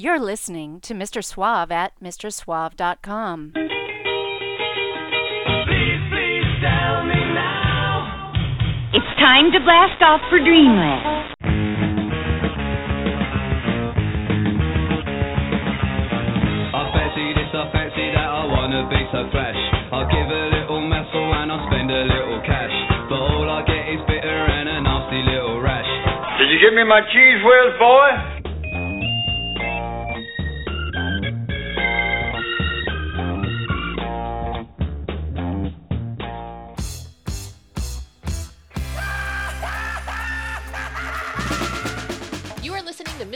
You're listening to Mr. Suave at MrSuave.com. Please, please tell me now. It's time to blast off for Dreamland. I fancy this, I fancy that, I wanna be so flash. I'll give a little muscle and I'll spend a little cash. But all I get is bitter and a nasty little rash. Did you give me my cheese whiz, boy?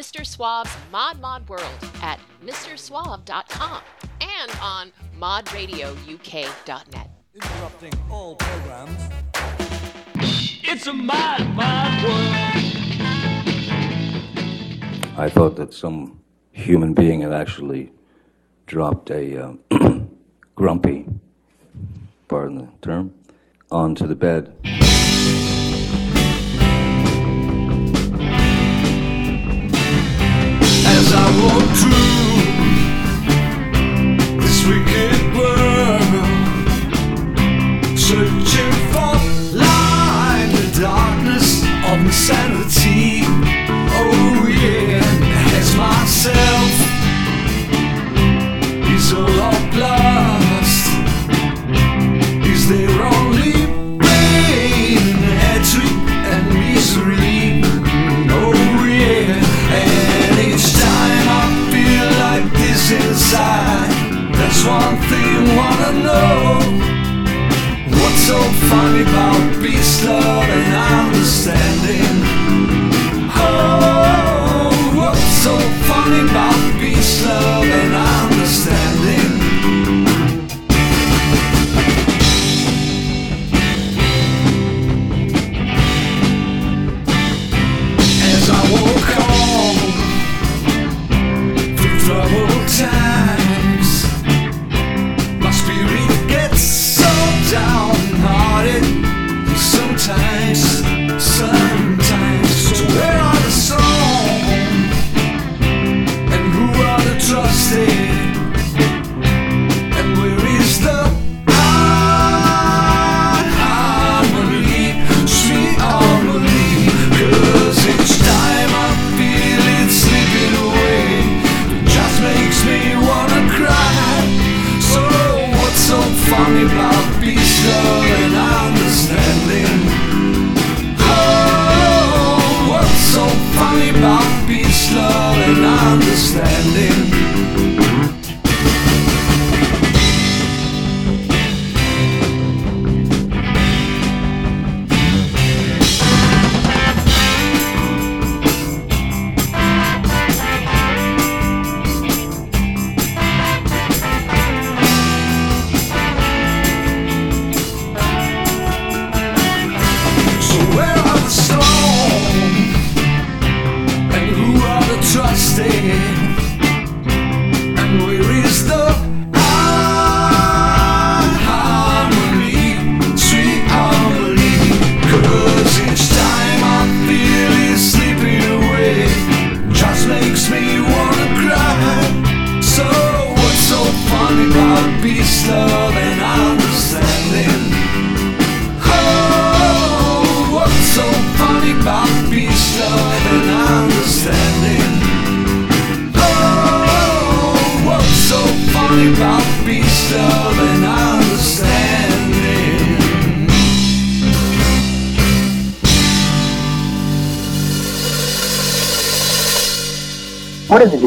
Mr. Suave's Mod Mod World at MrSuave.com and on modradiouk.net. Interrupting all programs. It's a mad, mad world. I thought that some human being had actually dropped a uh, grumpy, pardon the term, onto the bed. Insanity. Oh yeah, as myself so funny about peace, love, and understanding?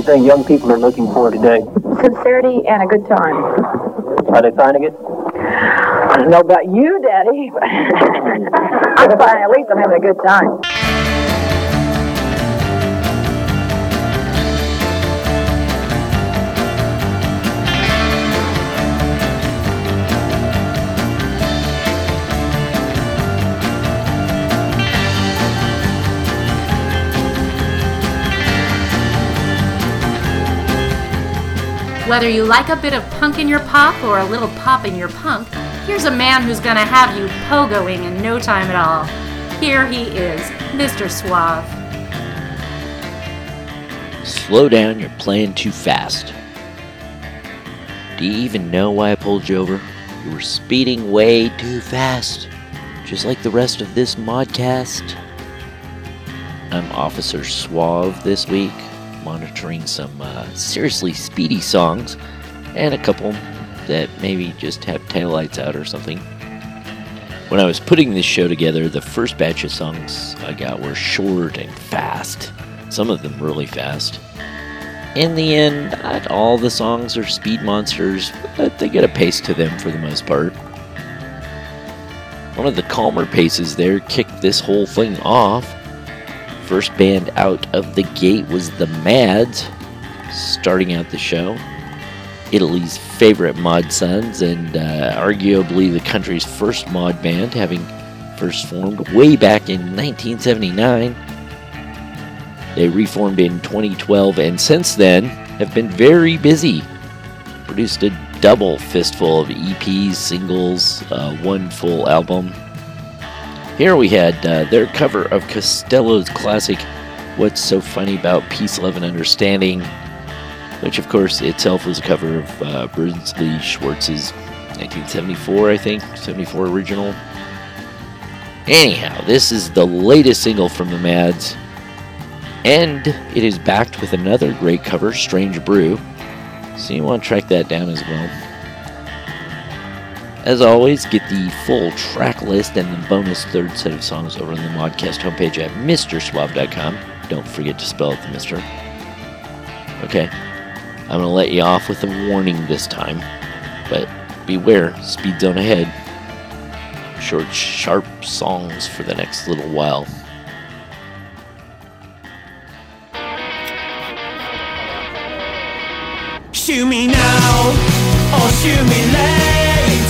What is it you think young people are looking for today? Sincerity and a good time. Are they finding it? I don't know about you, Daddy. but I'm. At least I'm having a good time. Whether you like a bit of punk in your pop or a little pop in your punk, here's a man who's gonna have you pogoing in no time at all. Here he is, Mr. Suave. Slow down, you're playing too fast. Do you even know why I pulled you over? You were speeding way too fast, just like the rest of this modcast. I'm Officer Suave this week, monitoring some uh, seriously speedy songs and a couple that maybe just have taillights out or something. When I was putting this show together, the first batch of songs I got were short and fast, some of them really fast. In the end, not all the songs are speed monsters, but they get a pace to them for the most part. One of the calmer paces there kicked this whole thing off. First band out of the gate was The Mads, starting out the show. Italy's favorite mod sons, and uh, arguably the country's first mod band, having first formed way back in 1979. They reformed in 2012 and since then have been very busy. Produced a double fistful of EPs, singles, uh, one full album. Here we had uh, their cover of Costello's classic What's So Funny About Peace, Love, and Understanding, which of course itself was a cover of uh, Brinsley Schwarz's 1974, I think, 74 original. Anyhow, this is the latest single from the Mads, and it is backed with another great cover, Strange Brew, so you want to track that down as well. As always, get the full track list and the bonus third set of songs over on the Modcast homepage at MrSuave.com. Don't forget to spell out the Mister. Okay, I'm going to let you off with a warning this time, but beware, speed zone ahead. Short, sharp songs for the next little while. Shoot me now, or shoot me later.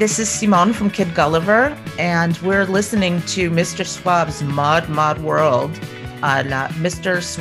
this is Simone from Kid Gulliver, and we're listening to Mr. Suave's Mod Mod World on uh, MrSuave.com.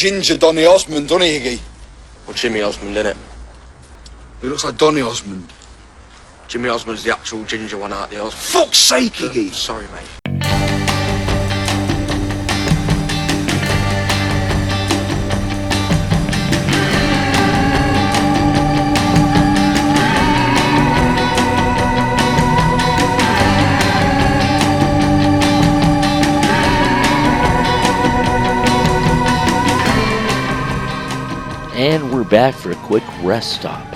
ginger Donny Osmond, doesn't he, Iggy? Well, Jimmy Osmond, innit? He looks like Donny Osmond. Jimmy Osmond's the actual ginger one out the Osmond. Fuck's sake, Iggy! Sorry, mate. Quick rest stop.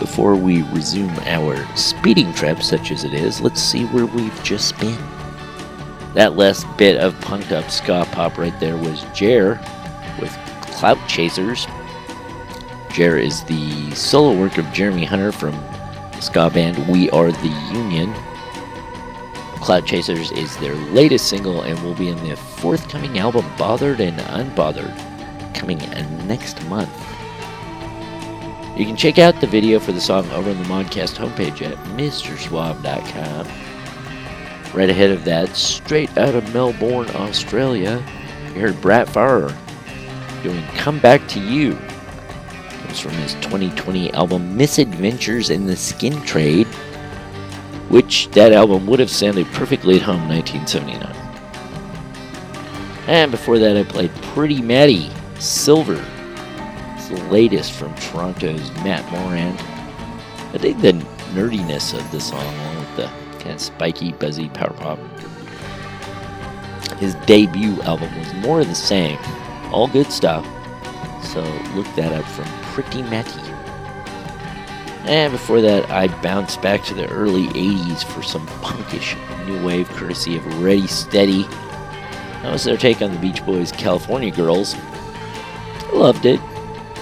Before we resume our speeding trip, such as it is, let's see where we've just been. That last bit of punked up ska pop right there was Jer with Clout Chasers. Jer is the solo work of Jeremy Hunter from ska band We Are the Union. Cloud Chasers is their latest single and will be in the forthcoming album Bothered and Unbothered, coming next month. You can check out the video for the song over on the Modcast homepage at MrSuave.com. Right ahead of that, straight out of Melbourne, Australia, you heard Brat Farrar doing Come Back to You. Comes from his 2020 album Misadventures in the Skin Trade, which that album would have sounded perfectly at home in 1979. And before that, I played Pretty Matty Silver. Latest from Toronto's Matt Moran. I dig the nerdiness of the song along with the kind of spiky, buzzy power pop. His debut album was more of the same. All good stuff. So look that up from Pretty Matty. And before that, I bounced back to the early 80s for some punkish new wave courtesy of Ready Steady. That was their take on the Beach Boys' California Girls. I loved it.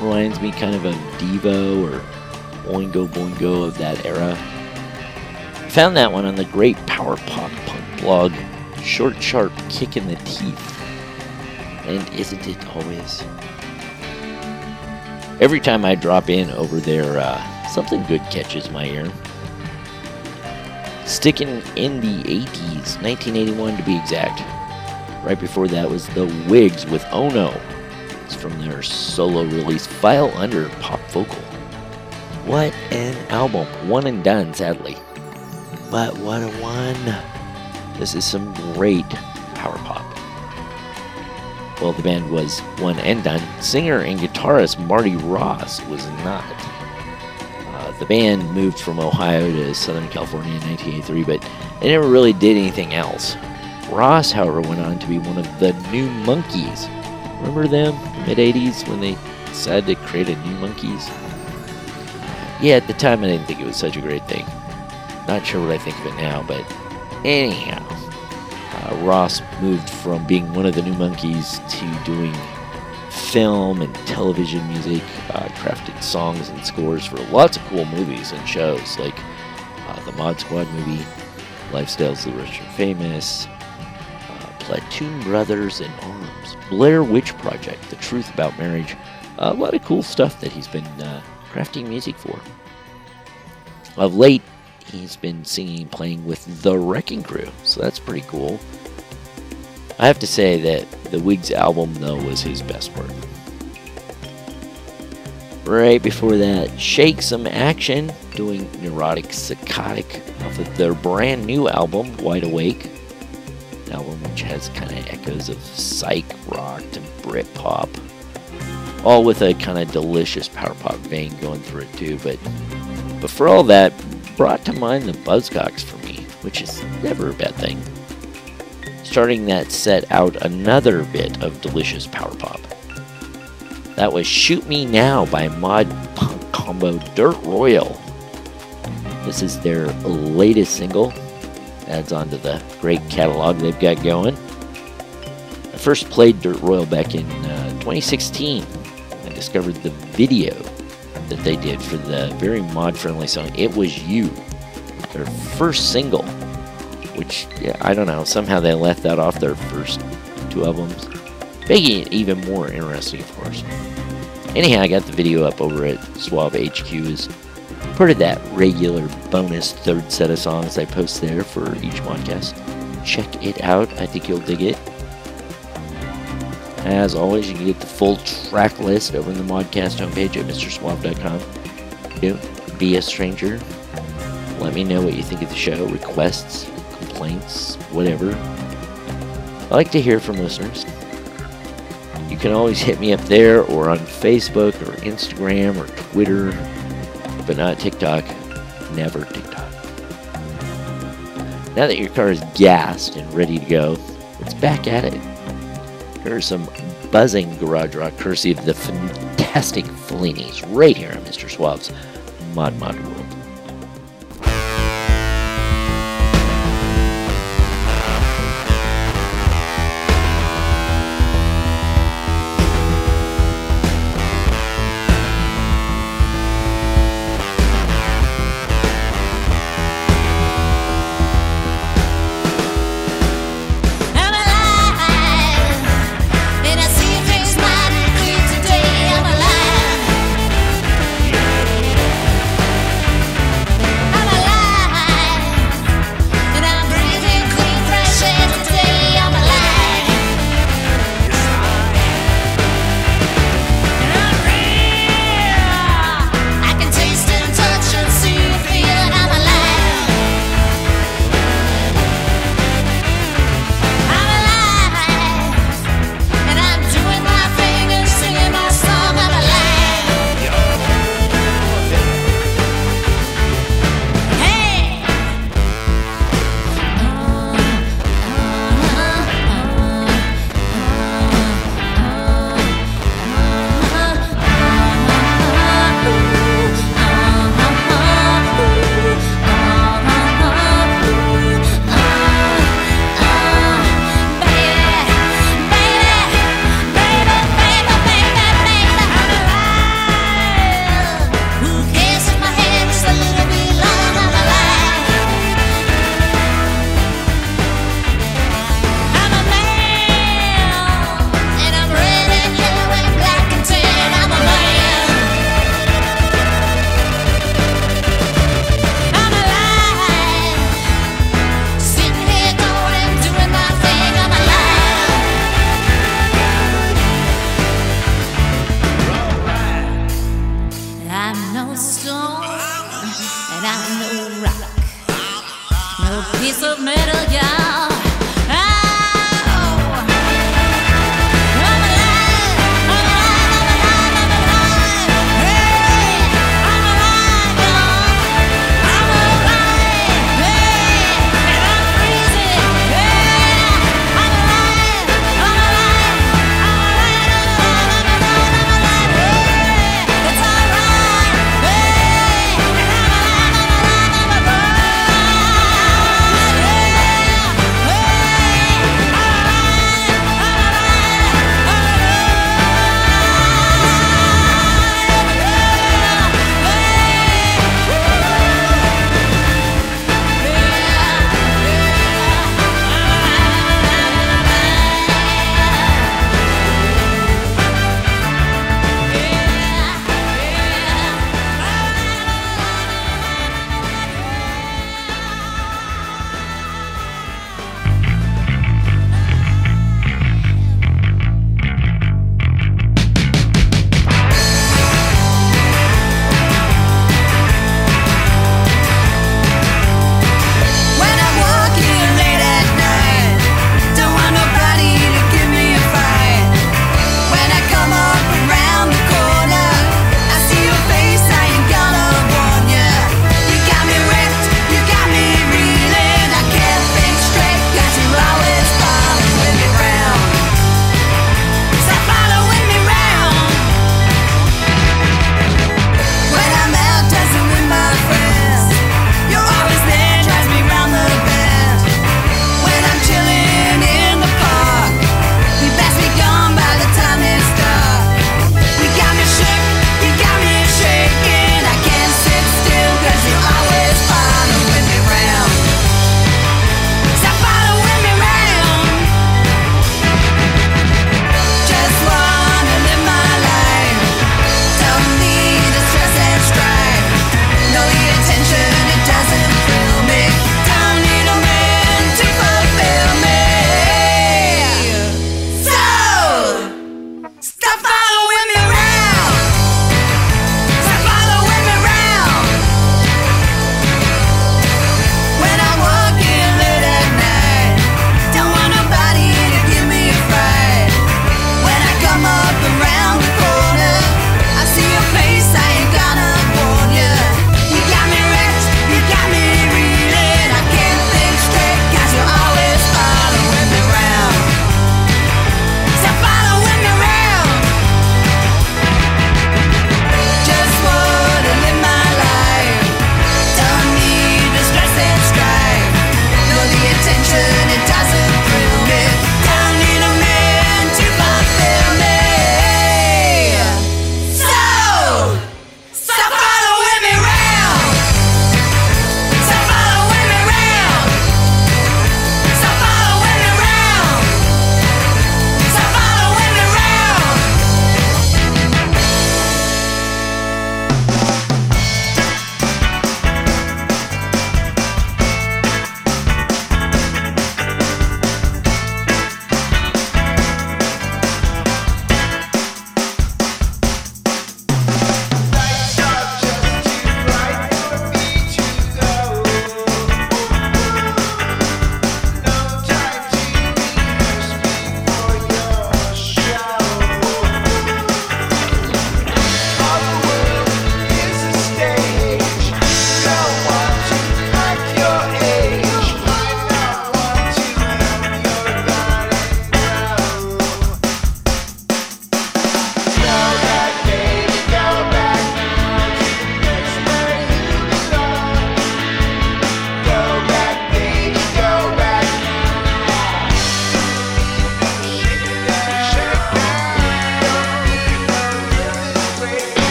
Reminds me kind of of Devo or Oingo Boingo of that era. Found that one on the great power pop punk blog, Short Sharp Kick in the Teeth. And isn't it always? Every time I drop in over there, uh, something good catches my ear. Sticking in the 80s, 1981 to be exact. Right before that was The Wigs with Oh No. From their solo release, File Under Pop Vocal. What an album. One and done, sadly. But what a one. This is some great power pop. Well, the band was one and done. Singer and guitarist Marty Ross was not. Uh, the band moved from Ohio to Southern California in 1983, but they never really did anything else. Ross, however, went on to be one of the New Monkees. Remember them, mid 80s, when they decided to create a New Monkees? Yeah, at the time I didn't think it was such a great thing. Not sure what I think of it now, but anyhow. Uh, Ross moved from being one of the New Monkees to doing film and television music, uh, crafted songs and scores for lots of cool movies and shows like uh, the Mod Squad movie, Lifestyles of the Rich and Famous, Platoon Brothers in Arms, Blair Witch Project, The Truth About Marriage. a lot of cool stuff that he's been uh, crafting music for. Of late, he's been singing and playing with The Wrecking Crew, so that's pretty cool. I have to say that the Wigs album, though, was his best work. Right before that, Shake Some Action, doing Neurotic Psychotic off of their brand new album, Wide Awake. Album which has kind of echoes of psych rock and Brit pop. All with a kind of delicious power pop vein going through it, too. But, but for all that, brought to mind the Buzzcocks for me, which is never a bad thing. Starting that set out another bit of delicious power pop. That was Shoot Me Now by Mod Punk Combo Dirt Royal. This is their latest single. Adds on to the great catalog they've got going. I first played Dirt Royal back in uh, 2016. I discovered the video that they did for the very mod friendly song It Was You, their first single, which, yeah, I don't know, somehow they left that off their first two albums, making it even more interesting, of course. Anyhow, I got the video up over at Suave HQ as part of that regular bonus third set of songs I post there for each podcast. Check it out, I think you'll dig it. As always, you can get the full track list over in the Modcast homepage at MrSuave.com. Don't be a stranger. Let me know what you think of the show, requests, complaints, whatever. I like to hear from listeners. You can always hit me up there or on Facebook or Instagram or Twitter, but not TikTok. Never TikTok. Now that your car is gassed and ready to go, it's back at it. Here are some buzzing garage rock courtesy of the fantastic Fellinis right here on Mr. Suave's Mod Mod World.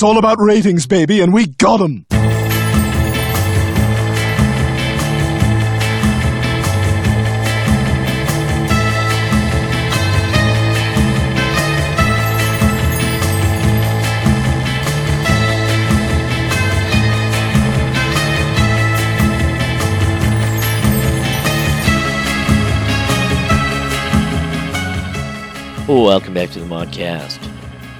It's all about ratings, baby, and we got 'em. Welcome back to the Modcast.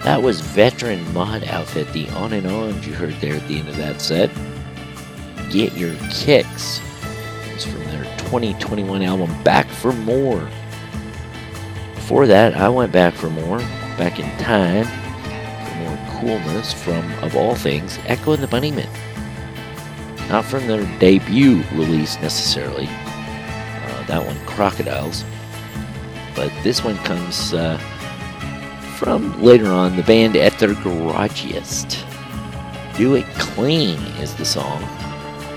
That was veteran mod outfit, the on and on you heard there at the end of that set. Get Your Kicks. It's from their 2021 album Back for More. Before that, I went back for more, back in time, for more coolness from, of all things, Echo and the Bunnymen. Not from their debut release necessarily, uh, that one, Crocodiles, but this one comes uh, from later on the band at their garagiest. Do It Clean is the song.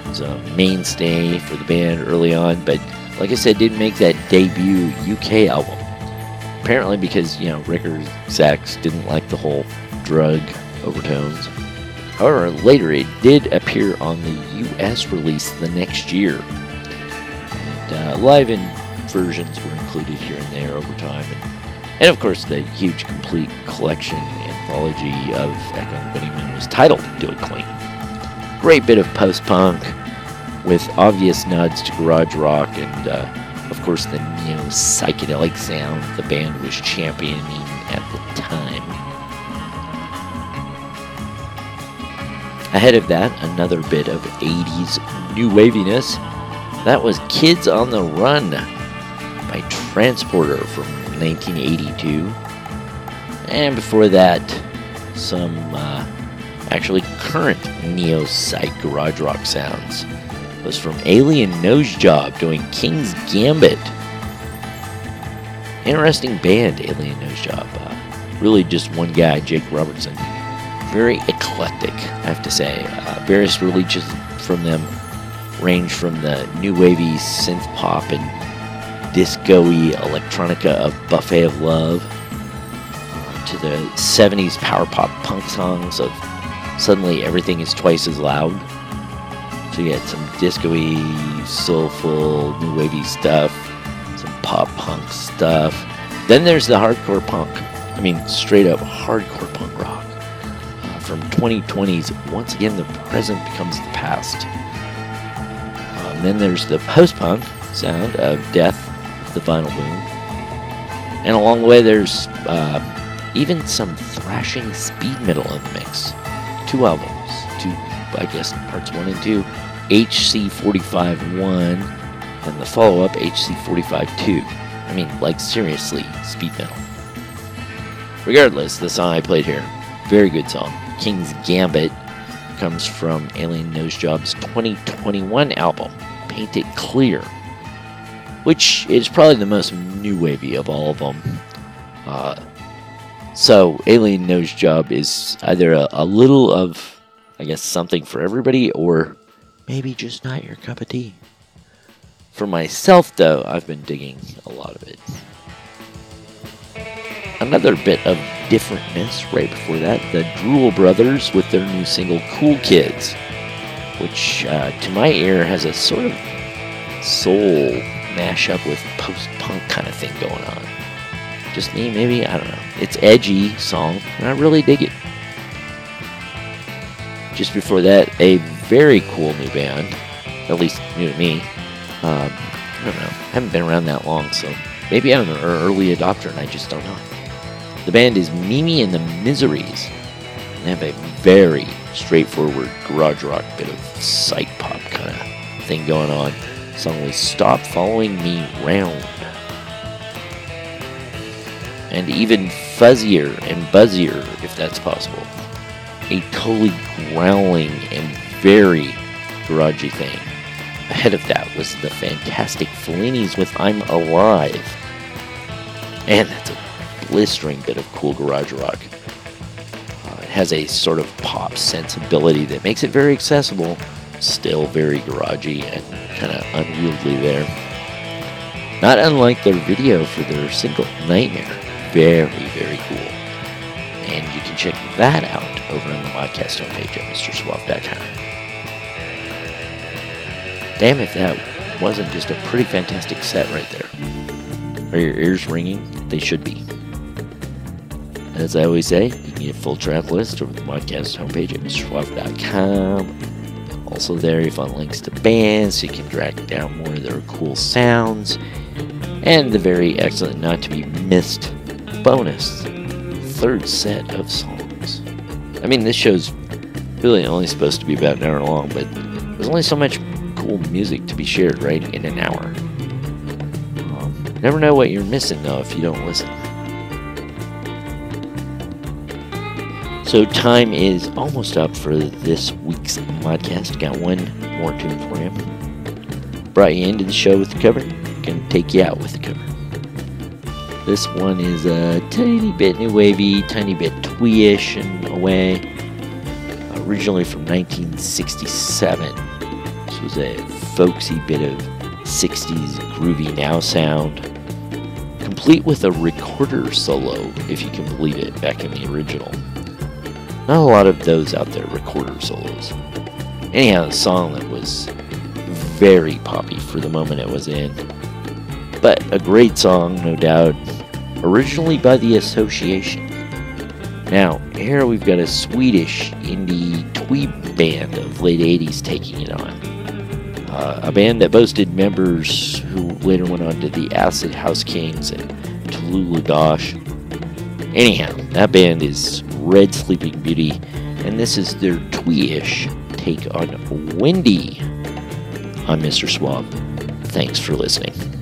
It's a mainstay for the band early on, but like I said, didn't make that debut UK album. Apparently because, you know, Rick or Sachs didn't like the whole drug overtones. However, later it did appear on the US release the next year. And, uh, live in versions were included here and there over time. And, and of course, the huge complete collection anthology of Echo and Bunnymen was titled Do It Clean. Great bit of post punk with obvious nods to garage rock and, uh, of course, the neo psychedelic sound the band was championing at the time. Ahead of that, another bit of 80s new waviness. That was Kids on the Run by Transporter from 1982. And before that, some uh, actually current neo psych garage rock sounds. It was from Alien Nosejob doing King's Gambit. Interesting band, Alien Nosejob. Uh, really just one guy, Jake Robertson. Very eclectic, I have to say. Uh, various releases from them range from the new wavy synth pop and disco-y electronica of Buffet of Love uh, to the 70s power pop punk songs of Suddenly Everything is Twice as Loud So you get some disco-y, soulful, new wavy stuff, some pop punk stuff. Then there's the hardcore punk. I mean, straight up hardcore punk rock. Uh, from 2020's Once Again the Present Becomes the Past. Um, then there's the post-punk sound of Death, the final Boom. And along the way there's uh, even some thrashing speed metal in the mix. Two albums, two, I guess, parts one and two. HC 45 1 and the follow up HC 45 2. I mean, like, seriously, speed metal. Regardless, the song I played here, very good song. King's Gambit comes from Alien Nosejob's 2021 album, Paint It Clear, which is probably the most new wavy of all of them. Uh, so, Alien Nosejob is either a, a little of, I guess, something for everybody, or maybe just not your cup of tea. For myself, though, I've been digging a lot of it. Another bit of differentness right before that, the Drool Brothers with their new single Cool Kids, which uh, to my ear has a sort of soul mashup with post punk kind of thing going on. Just me, maybe? I don't know. It's edgy song, and I really dig it. Just before that, a very cool new band, at least new to me. Um, I don't know. I haven't been around that long, so maybe I'm an early adopter and I just don't know. The band is Mimi and the Miseries. They have a very straightforward garage rock bit of psych pop kind of thing going on. The song was Stop Following Me Round. And even fuzzier and buzzier, if that's possible. A totally growling and very garagey thing. Ahead of that was the fantastic Fellinis with I'm Alive. And that's a blistering bit of cool garage rock. Uh, it has a sort of pop sensibility that makes it very accessible, still very garagey and kind of unwieldy there. Not unlike their video for their single Nightmare. Very, very cool. And you can check that out over on the podcast homepage at MrSuave.com. Damn if that wasn't just a pretty fantastic set right there. Are your ears ringing? They should be. As I always say, you can get a full track list over the podcast homepage at MrSuave.com. Also, there you find links to bands so you can track down more of their cool sounds. And the very excellent, not to be missed bonus third set of songs. I mean, this show's really only supposed to be about an hour long, but there's only so much cool music to be shared right in an hour. Um, never know what you're missing though if you don't listen. So time is almost up for this week's podcast. Got one more tune for you. Brought you into the show with the cover. Gonna take you out with the cover. This one is a tiny bit new wavy, tiny bit twee-ish in a way. Originally from 1967. This was a folksy bit of 60s groovy now sound. Complete with a recorder solo, if you can believe it, back in the original. Not a lot of those out there, recorder solos. Anyhow, a song that was very poppy for the moment it was in. But a great song, no doubt. Originally by the Association. Now, here we've got a Swedish indie twee band of late 80s taking it on. Uh, a band that boasted members who later went on to the Acid House Kings and Tallulah Gosh. Anyhow, that band is Red Sleeping Beauty, and this is their twee-ish take on Windy. I'm Mr. Suave. Thanks for listening.